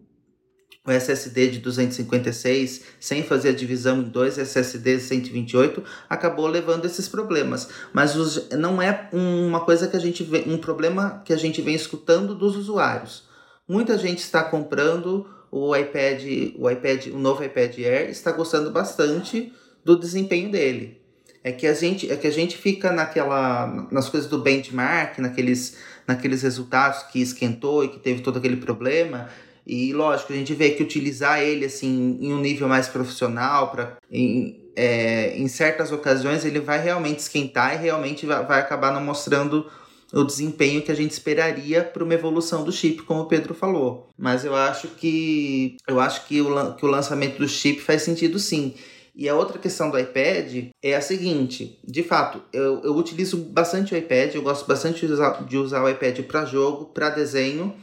o SSD de 256 sem fazer a divisão em dois SSDs 128 acabou levando esses problemas. Mas os- não é um- uma coisa que a gente vê, um problema que a gente vem escutando dos usuários. Muita gente está comprando o iPad, o iPad, o novo iPad Air, está gostando bastante do desempenho dele. É que a gente, é que a gente fica naquela nas coisas do benchmark, naqueles naqueles resultados que esquentou e que teve todo aquele problema. E lógico, a gente vê que utilizar ele assim em um nível mais profissional para em, é, em certas ocasiões ele vai realmente esquentar e realmente vai, vai acabar não mostrando o desempenho que a gente esperaria para uma evolução do chip, como o Pedro falou. Mas eu acho que eu acho que o, que o lançamento do chip faz sentido sim. E a outra questão do iPad é a seguinte: de fato, eu, eu utilizo bastante o iPad, eu gosto bastante de usar, de usar o iPad para jogo, para desenho.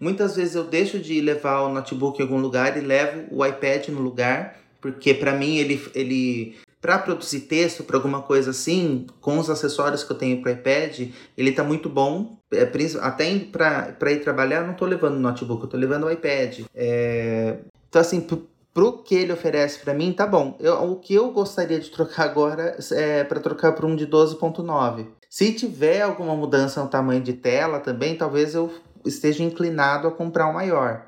Muitas vezes eu deixo de levar o notebook em algum lugar e levo o iPad no lugar, porque para mim ele, ele para produzir texto, para alguma coisa assim, com os acessórios que eu tenho para iPad, ele tá muito bom. É, até para ir trabalhar, eu não tô levando o notebook, eu tô levando o iPad. É, então, assim, pro, que ele oferece para mim, tá bom. Eu, o que eu gostaria de trocar agora é para trocar para um de 12.9. Se tiver alguma mudança no tamanho de tela também, talvez eu esteja inclinado a comprar um maior.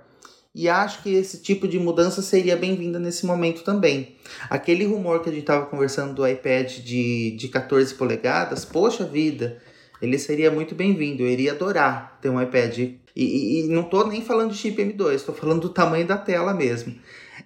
E acho que esse tipo de mudança seria bem-vinda nesse momento também. Aquele rumor que a gente estava conversando do iPad de, de 14 polegadas, poxa vida, ele seria muito bem-vindo. Eu iria adorar ter um iPad. E, e- e não tô nem falando de chip M2, estou falando do tamanho da tela mesmo.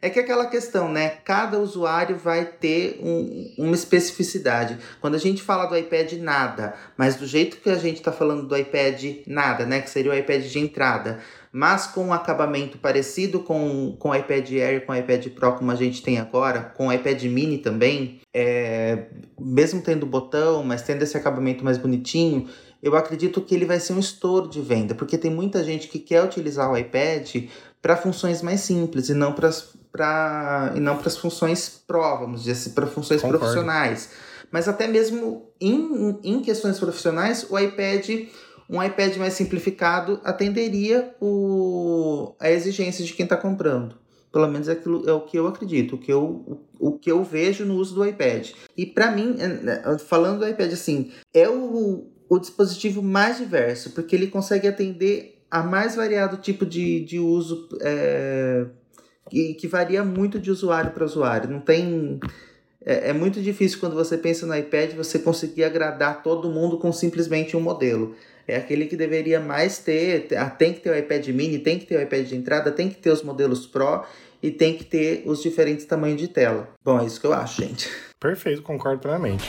É que aquela questão, né? Cada usuário vai ter um- uma especificidade. Quando a gente fala do iPad nada, mas do jeito que a gente está falando do iPad nada, né? Que seria o iPad de entrada, mas com um acabamento parecido com, com o iPad Air com o iPad Pro como a gente tem agora, com o iPad Mini também, é, mesmo tendo botão, mas tendo esse acabamento mais bonitinho, eu acredito que ele vai ser um estouro de venda, porque tem muita gente que quer utilizar o iPad para funções mais simples e não para para e não para as funções Pro, vamos dizer assim, para funções Concordo. profissionais. Mas até mesmo em, em questões profissionais, o iPad um iPad mais simplificado atenderia o, a exigência de quem está comprando. Pelo menos é, aquilo, é o que eu acredito, o que eu, o, o que eu vejo no uso do iPad. E para mim, é, é, falando do iPad assim, é o, o dispositivo mais diverso, porque ele consegue atender a mais variado tipo de, de uso é, que, que varia muito de usuário para usuário. Não tem. É, é, muito difícil quando você pensa no iPad você conseguir agradar todo mundo com simplesmente um modelo. É aquele que deveria mais ter. Ah, tem que ter o iPad mini, tem que ter o iPad de entrada, tem que ter os modelos Pro e tem que ter os diferentes tamanhos de tela. Bom, é isso que eu acho, gente. Perfeito, concordo plenamente.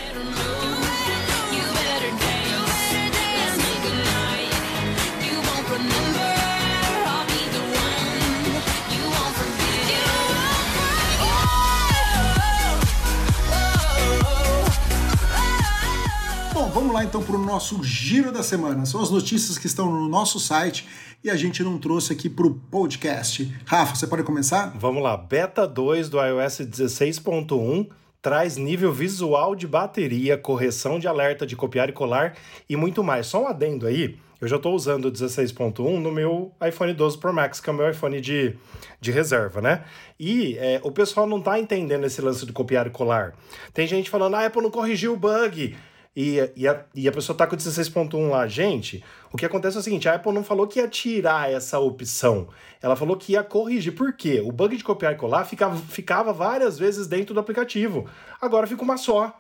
Vamos lá então para o nosso giro da semana. São as notícias que estão no nosso site e a gente não trouxe aqui para o podcast. Rafa, você pode começar? Vamos lá. Beta 2 do iOS 16.1 traz nível visual de bateria, correção de alerta de copiar e colar e muito mais. Só um adendo aí. Eu já estou usando o 16.1 no meu iPhone 12 Pro Max, que é o meu iPhone de, de reserva, né? E é, o pessoal não está entendendo esse lance de copiar e colar. Tem gente falando, ah, a Apple não corrigiu o bug e, e, a, e a pessoa tá com o 16.1 lá. Gente, o que acontece é o seguinte: a Apple não falou que ia tirar essa opção. Ela falou que ia corrigir. Por quê? O bug de copiar e colar ficava, ficava várias vezes dentro do aplicativo. Agora fica uma só.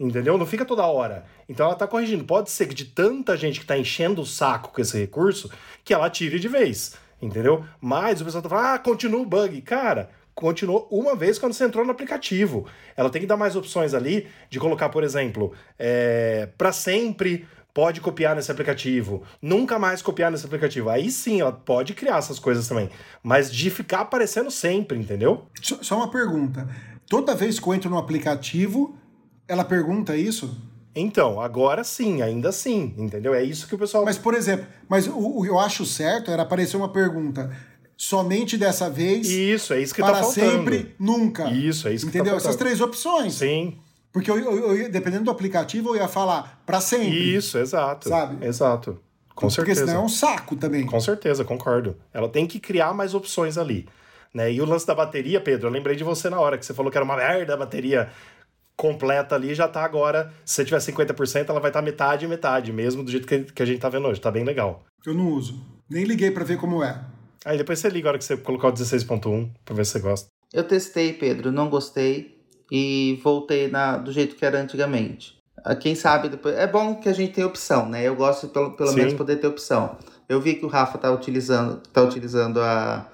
Entendeu? Não fica toda hora. Então ela tá corrigindo. Pode ser que de tanta gente que tá enchendo o saco com esse recurso, que ela tire de vez. Entendeu? Mas o pessoal tá falando, ah, continua o bug. Cara, continuou uma vez quando você entrou no aplicativo. Ela tem que dar mais opções ali de colocar, por exemplo, é, para sempre pode copiar nesse aplicativo, nunca mais copiar nesse aplicativo. Aí sim, ela pode criar essas coisas também. Mas de ficar aparecendo sempre, entendeu? Só uma pergunta. Toda vez que eu entro no aplicativo, ela pergunta isso? Então, agora sim, ainda sim, entendeu? É isso que o pessoal. Mas, por exemplo, mas o, o eu acho certo era aparecer uma pergunta somente dessa vez. Isso, é isso que para tá faltando. sempre, nunca. Isso, é isso Entendeu? que tá Essas três opções. Sim. Porque eu, eu, eu, dependendo do aplicativo, eu ia falar para sempre. Isso, exato. Sabe? Exato. Com Porque certeza. senão é um saco também. Com certeza, concordo. Ela tem que criar mais opções ali. Né? E o lance da bateria, Pedro, eu lembrei de você na hora que você falou que era uma merda a bateria completa ali, já tá agora. Se você tiver 50%, ela vai estar tá metade e metade, mesmo do jeito que, que a gente tá vendo hoje. Tá bem legal. Eu não uso. Nem liguei para ver como é. Aí depois você liga a hora que você colocar o 16.1 pra ver se você gosta. Eu testei, Pedro, não gostei e voltei na, do jeito que era antigamente. Ah, quem sabe depois. É bom que a gente tenha opção, né? Eu gosto pelo, pelo menos poder ter opção. Eu vi que o Rafa tá utilizando, tá utilizando a,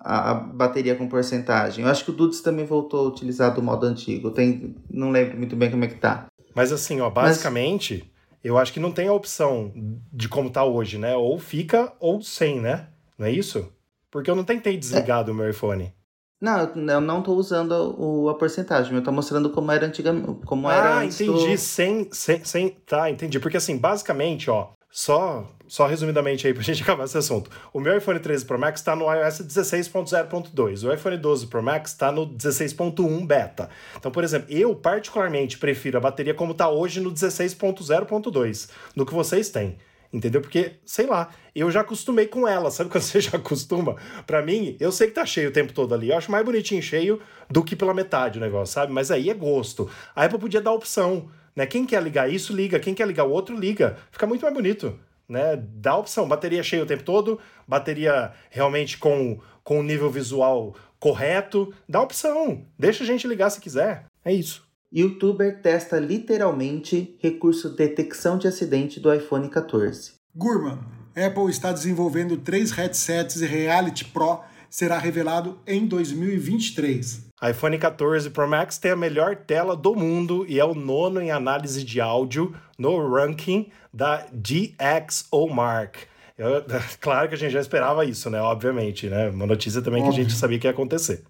a, a bateria com porcentagem. Eu acho que o Dudes também voltou a utilizar do modo antigo. Tem, não lembro muito bem como é que tá. Mas assim, ó, basicamente, Mas... eu acho que não tem a opção de como tá hoje, né? Ou fica ou sem, né? Não é isso? Porque eu não tentei desligar é. do meu iPhone. Não, eu não estou usando o, a porcentagem, eu estou mostrando como era antigamente, como ah, era antes entendi, do... sem, sem, sem, tá, entendi, porque assim, basicamente, ó, só, só resumidamente aí pra gente acabar esse assunto, o meu iPhone 13 Pro Max está no iOS 16.0.2, o iPhone 12 Pro Max está no 16.1 beta, então, por exemplo, eu particularmente prefiro a bateria como está hoje no 16.0.2, do que vocês têm, Entendeu? Porque, sei lá, eu já acostumei com ela. Sabe quando você já acostuma? Para mim, eu sei que tá cheio o tempo todo ali. Eu acho mais bonitinho cheio do que pela metade o negócio, sabe? Mas aí é gosto. A Apple podia dar opção, né? Quem quer ligar isso, liga. Quem quer ligar o outro, liga. Fica muito mais bonito, né? Dá opção. Bateria cheia o tempo todo, bateria realmente com, com o nível visual correto. Dá opção. Deixa a gente ligar se quiser. É isso. Youtuber testa literalmente recurso detecção de acidente do iPhone 14. Gurman, Apple está desenvolvendo três headsets e Reality Pro será revelado em 2023. iPhone 14 Pro Max tem a melhor tela do mundo e é o nono em análise de áudio no ranking da DxOMark. Eu, claro que a gente já esperava isso, né? Obviamente, né? Uma notícia também Óbvio. que a gente sabia que ia acontecer.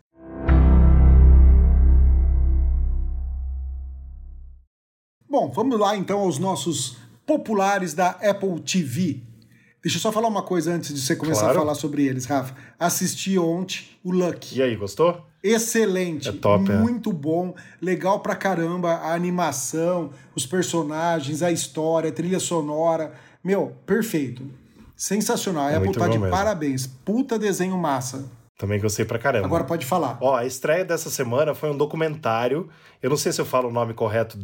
Bom, vamos lá então aos nossos populares da Apple TV. Deixa eu só falar uma coisa antes de você começar claro. a falar sobre eles, Rafa. Assisti ontem o Lucky. E aí, gostou? Excelente. É top, Muito é. bom. Legal pra caramba. A animação, os personagens, a história, a trilha sonora. Meu, perfeito. Sensacional. A é Apple tá de mesmo. parabéns. Puta desenho massa. Também gostei pra caramba. Agora pode falar. Ó, a estreia dessa semana foi um documentário. Eu não sei se eu falo o nome correto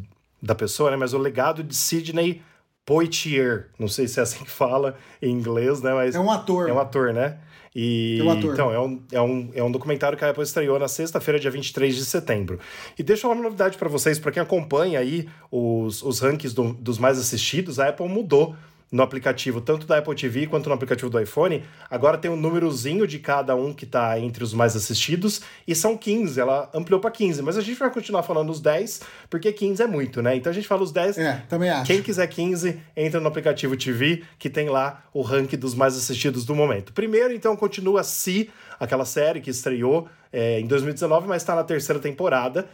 da pessoa, né? Mas o legado de Sidney Poitier. Não sei se é assim que fala em inglês, né? Mas É um ator. é um ator, né? E, É um ator. Então, é um, é, um, é um documentário que a Apple estreou na sexta-feira, dia 23 de setembro. E deixa eu falar uma novidade para vocês, para quem acompanha aí os, os rankings do- dos mais assistidos, a Apple mudou no aplicativo, tanto da Apple TV quanto no aplicativo do iPhone. Agora tem um númerozinho de cada um que tá entre os mais assistidos, e são 15, ela ampliou para 15, mas a gente vai continuar falando os 10, porque 15 é muito, né? Então a gente fala os 10, É, também acho. quem quiser 15, entra no aplicativo TV, que tem lá o ranking dos mais assistidos do momento. Primeiro, então, continua Si, aquela série que estreou é, em 2019, mas está na terceira temporada.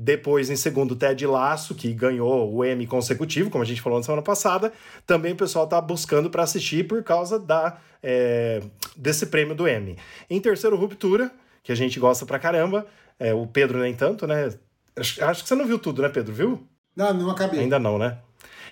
Depois, em segundo, Ted Laço, que ganhou o Emmy consecutivo, como a gente falou na semana passada. Também o pessoal está buscando para assistir por causa da, é, desse prêmio do Emmy. Em terceiro, Ruptura, que a gente gosta pra caramba. É, o Pedro nem tanto, né? Acho, acho que você não viu tudo, né, Pedro? Viu? Não, não acabei. Ainda não, né?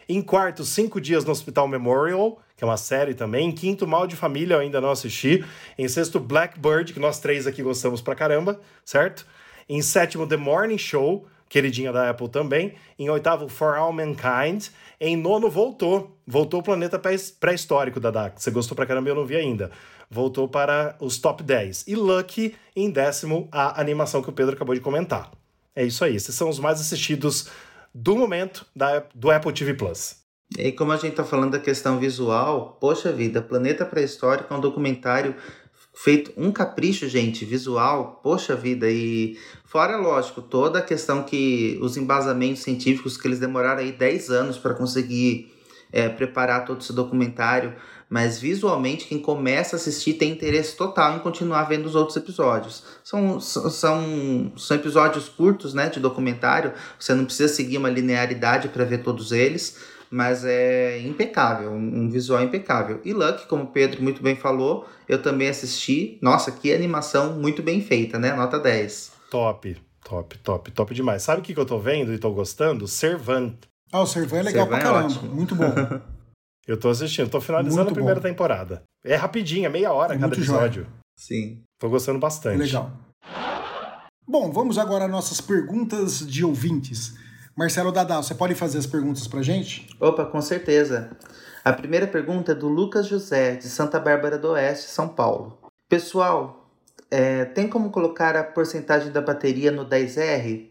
Em quarto, Cinco Dias no Hospital Memorial, que é uma série também. Em quinto, Mal de Família, eu ainda não assisti. Em sexto, Blackbird, que nós três aqui gostamos pra caramba, certo? Em sétimo, The Morning Show, queridinha da Apple também. Em oitavo, For All Mankind. Em nono, voltou. Voltou o planeta pré- pré-histórico da DAC. Você gostou pra caramba, eu não vi ainda. Voltou para os top 10. E Lucky, em décimo, a animação que o Pedro acabou de comentar. É isso aí. Esses são os mais assistidos do momento da, do Apple TV Plus. E como a gente tá falando da questão visual, poxa vida, Planeta Pré-Histórico é um documentário feito um capricho, gente, visual, poxa vida, e fora, lógico, toda a questão que os embasamentos científicos que eles demoraram aí 10 anos para conseguir é, preparar todo esse documentário, mas visualmente quem começa a assistir tem interesse total em continuar vendo os outros episódios. São, são, são, episódios curtos, né, de documentário, você não precisa seguir uma linearidade para ver todos eles, mas é impecável, um visual impecável. E Luck, como o Pedro muito bem falou, eu também assisti. Nossa, que animação muito bem feita, né? Nota 10. Top, top, top, top demais. Sabe o que, que eu tô vendo e tô gostando? Servant. Ah, o Servan é legal Servan pra é caramba. ótimo. Muito bom. Eu tô assistindo, tô finalizando Muito a primeira bom. temporada. É rapidinho, é meia hora É cada episódio. Sim. Tô gostando bastante. legal. Bom, vamos agora às nossas perguntas de ouvintes. Marcelo Dadal, você pode fazer as perguntas pra gente? Opa, com certeza. A primeira pergunta é do Lucas José, de Santa Bárbara do Oeste, São Paulo. Pessoal, é, tem como colocar a porcentagem da bateria no 10R?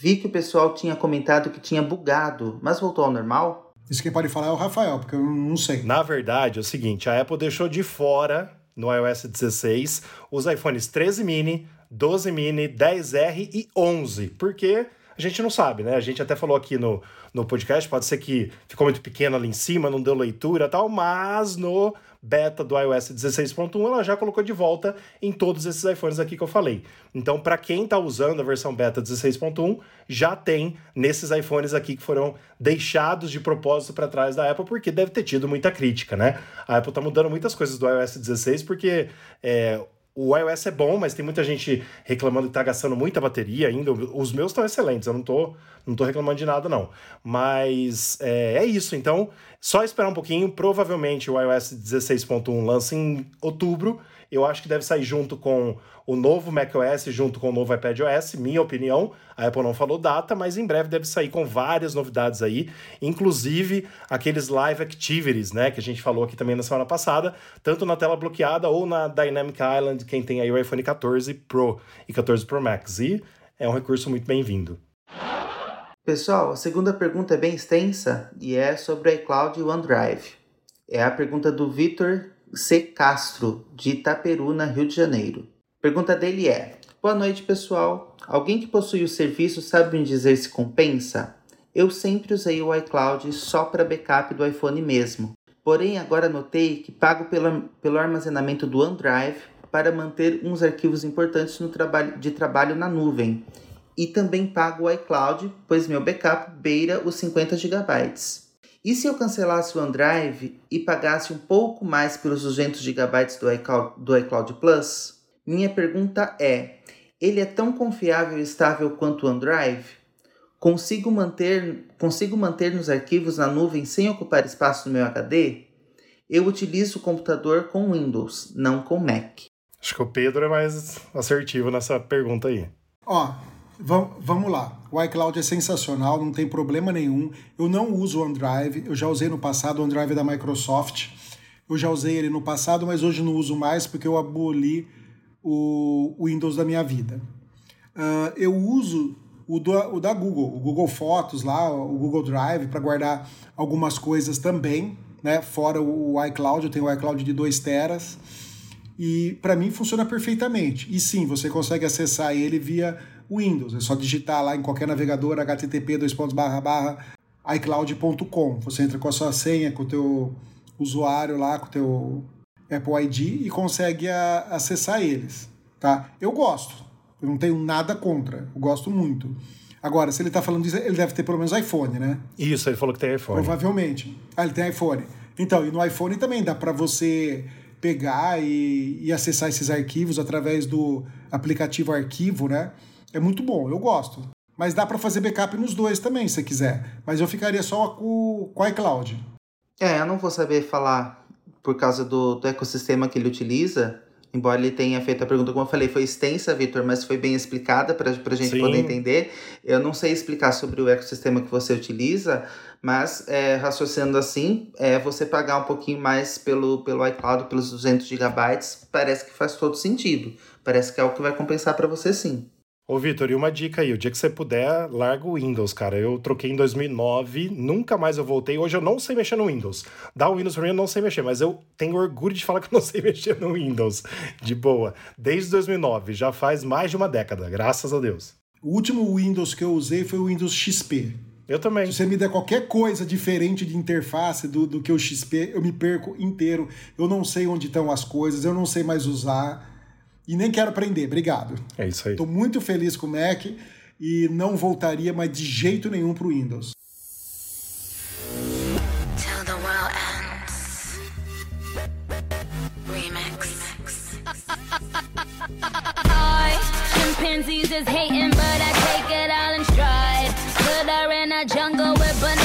Vi que o pessoal tinha comentado que tinha bugado, mas voltou ao normal? Isso quem pode falar é o Rafael, porque eu não sei. Na verdade, é o seguinte, a Apple deixou de fora no iOS 16 os iPhones 13 mini, 12 mini, 10R e 11, porque a gente não sabe, né? A gente até falou aqui no, no podcast, pode ser que ficou muito pequeno ali em cima, não deu leitura e tal, mas no beta do iOS 16.1 ela já colocou de volta em todos esses iPhones aqui que eu falei. Então, para quem está usando a versão beta 16.1, já tem nesses iPhones aqui que foram deixados de propósito para trás da Apple, porque deve ter tido muita crítica, né? A Apple tá mudando muitas coisas do iOS 16 porque é, o iOS é bom, mas tem muita gente reclamando que tá gastando muita bateria ainda. Os meus estão excelentes, eu não tô, não tô reclamando de nada, não. Mas é, é isso, então, só esperar um pouquinho. Provavelmente o iOS 16.1 lança em outubro. Eu acho que deve sair junto com o novo macOS, junto com o novo iPadOS, minha opinião. A Apple não falou data, mas em breve deve sair com várias novidades aí, inclusive aqueles live activities, né, que a gente falou aqui também na semana passada, tanto na tela bloqueada ou na Dynamic Island, quem tem aí o iPhone 14 Pro e 14 Pro Max. E é um recurso muito bem-vindo. Pessoal, a segunda pergunta é bem extensa e é sobre iCloud e OneDrive. É a pergunta do Vitor C. Castro, de Itaperuna, Rio de Janeiro. Pergunta dele é: Boa noite, pessoal. Alguém que possui o serviço sabe me dizer se compensa? Eu sempre usei o iCloud só para backup do iPhone mesmo. Porém, agora notei que pago pela, pelo armazenamento do OneDrive para manter uns arquivos importantes no trabalho, de trabalho na nuvem. E também pago o iCloud, pois meu backup beira os 50 GB. E se eu cancelasse o OneDrive e pagasse um pouco mais pelos 200 GB do iCloud, do iCloud Plus? Minha pergunta é: ele é tão confiável e estável quanto o OneDrive? Consigo manter, consigo manter nos arquivos na nuvem sem ocupar espaço no meu HD? Eu utilizo o computador com Windows, não com Mac. Acho que o Pedro é mais assertivo nessa pergunta aí. Ó, vamos lá. O iCloud é sensacional, não tem problema nenhum. Eu não uso o OneDrive, eu já usei no passado o OneDrive da Microsoft. Eu já usei ele no passado, mas hoje não uso mais porque eu aboli o Windows da minha vida. Ah, eu uso o, do- o da Google, o Google Fotos lá, o Google Drive, para guardar algumas coisas também, né? Fora o, o iCloud, eu tenho o iCloud de 2 teras. E para mim funciona perfeitamente. E sim, você consegue acessar ele via Windows. É só digitar lá em qualquer navegador http icloud.com. Você entra com a sua senha, com o teu usuário lá, com o teu Apple ID e consegue a- acessar eles, tá? Eu gosto. Eu não tenho nada contra. Eu gosto muito. Agora, se ele tá falando disso, ele deve ter pelo menos iPhone, né? Isso, ele falou que tem iPhone. Provavelmente. Ah, ele tem iPhone. Então, e no iPhone também dá para você pegar e, e acessar esses arquivos através do aplicativo Arquivo, né? É muito bom, eu gosto. Mas dá para fazer backup nos dois também, se você quiser. Mas eu ficaria só com, com o iCloud. É, eu não vou saber falar por causa do, do ecossistema que ele utiliza. Embora ele tenha feito a pergunta, como eu falei, foi extensa, Vitor, mas foi bem explicada para a gente Sim. poder entender. Eu não sei explicar sobre o ecossistema que você utiliza, mas é, raciocinando assim, é, você pagar um pouquinho mais pelo, pelo iCloud, pelos 200 gigabytes, parece que faz todo sentido. Parece que é algo que vai compensar para você sim. Ô, Vitor, e uma dica aí. O dia que você puder, larga o Windows, cara. Eu troquei em 2009, nunca mais eu voltei. Hoje eu não sei mexer no Windows. Dá o Windows pra mim, eu não sei mexer, mas eu tenho orgulho de falar que eu não sei mexer no Windows. De boa. Desde 2009, já faz mais de uma década, graças a Deus. O último Windows que eu usei foi o Windows XP. Eu também. Se você me der qualquer coisa diferente de interface do, do que o XP, eu me perco inteiro. Eu não sei onde estão as coisas, eu não sei mais usar. E nem quero aprender. Obrigado. É isso aí. Estou muito feliz com o Mac e não voltaria mais de jeito nenhum para o Windows. Chimpanzees is hating, but I take it all in stride. Put her in a jungle with bananas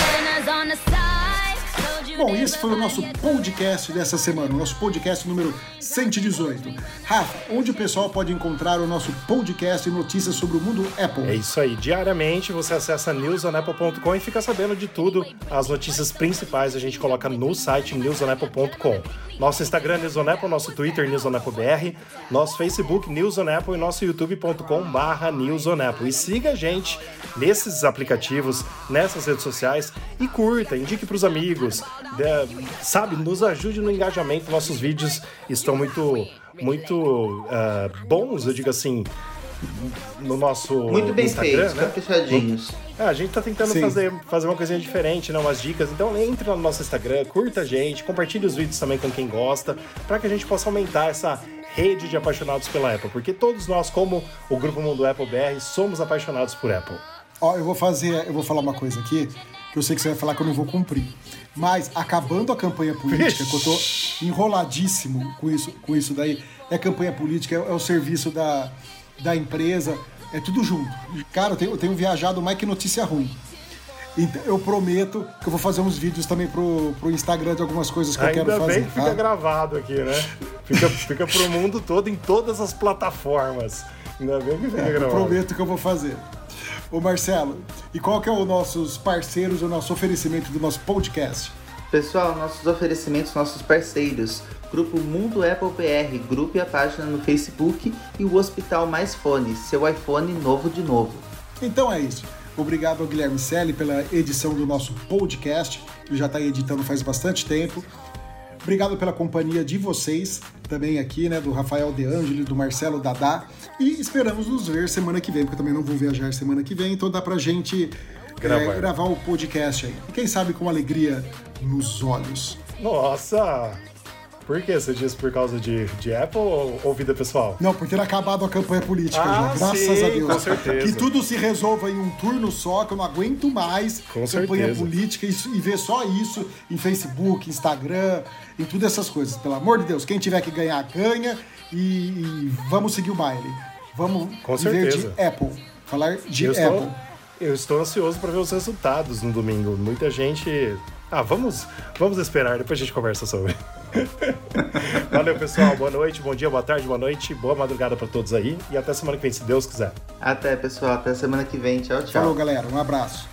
Bom, esse foi o nosso podcast dessa semana, o nosso podcast número 118. Rafa, onde o pessoal pode encontrar o nosso podcast e notícias sobre o mundo Apple? É isso aí. Diariamente você acessa newsonapple.com e fica sabendo de tudo. As notícias principais a gente coloca no site newsonapple.com. Nosso Instagram newsonapple, nosso Twitter newsonapplebr, nosso Facebook newsonapple e nosso youtube.com barra newsonapple. E siga a gente nesses aplicativos, nessas redes sociais e curta, indique para os amigos, dê- sabe, nos ajude no engajamento. Nossos vídeos estão muito, muito ah, bons, eu digo assim, no nosso Muito bem Instagram, feitos, né? caprichadinhos. É, a gente tá tentando Sim. fazer, fazer uma coisinha diferente, né? Umas dicas. Então entre lá no nosso Instagram, curta a gente, compartilhe os vídeos também com quem gosta, para que a gente possa aumentar essa rede de apaixonados pela Apple. Porque todos nós, como o Grupo Mundo Apple BR, somos apaixonados por Apple. Ó, eu vou fazer, eu vou falar uma coisa aqui que eu sei que você vai falar que eu não vou cumprir. Mas acabando a campanha política, que eu tô enroladíssimo com isso, com isso daí, é campanha política, é, é o serviço da, da empresa, é tudo junto. Cara, eu tenho, eu tenho viajado mais que notícia ruim. Então, eu prometo que eu vou fazer uns vídeos também pro, pro Instagram de algumas coisas que eu Ainda quero fazer. bem que fica tá? gravado aqui, né? Fica, fica pro mundo todo em todas as plataformas. Ainda bem que fica Eu gravado. prometo que eu vou fazer. Ô Marcelo, e qual que é o nossos parceiros, o nosso oferecimento do nosso podcast? Pessoal, nossos oferecimentos, nossos parceiros. Grupo Mundo Apple BR, grupo e a página no Facebook e o Hospital Mais Fone, seu iPhone novo de novo. Então é isso. Obrigado ao Guilherme Selle pela edição do nosso podcast. Ele já está editando faz bastante tempo. Obrigado pela companhia de vocês, também aqui, né? Do Rafael De Angeli, do Marcelo Dadá. E esperamos nos ver semana que vem, porque eu também não vou viajar semana que vem, então dá pra gente Gravar. é, gravar o podcast aí. E quem sabe com alegria nos olhos. Nossa! Por que você disse por causa de, de Apple ou, ou vida pessoal? Não, porque era acabado a campanha política Ah, já, graças sim, a Deus. com certeza. Que tudo se resolva em um turno só, que eu não aguento mais Com campanha certeza. política e, e ver só isso em Facebook, Instagram, em tudo essas coisas. Pelo amor de Deus, quem tiver que ganhar, ganha e, e vamos seguir o baile. Vamos Com viver certeza. de Apple. Falar de eu, Apple. estou, eu estou ansioso para ver os resultados no domingo. Muita gente. Ah, vamos, vamos esperar, depois a gente conversa sobre. Valeu, pessoal. Boa noite, bom dia, boa tarde, boa noite, boa madrugada para todos aí. E até semana que vem, se Deus quiser. Até, pessoal. Até semana que vem. Tchau, tchau. Falou, galera. Um abraço.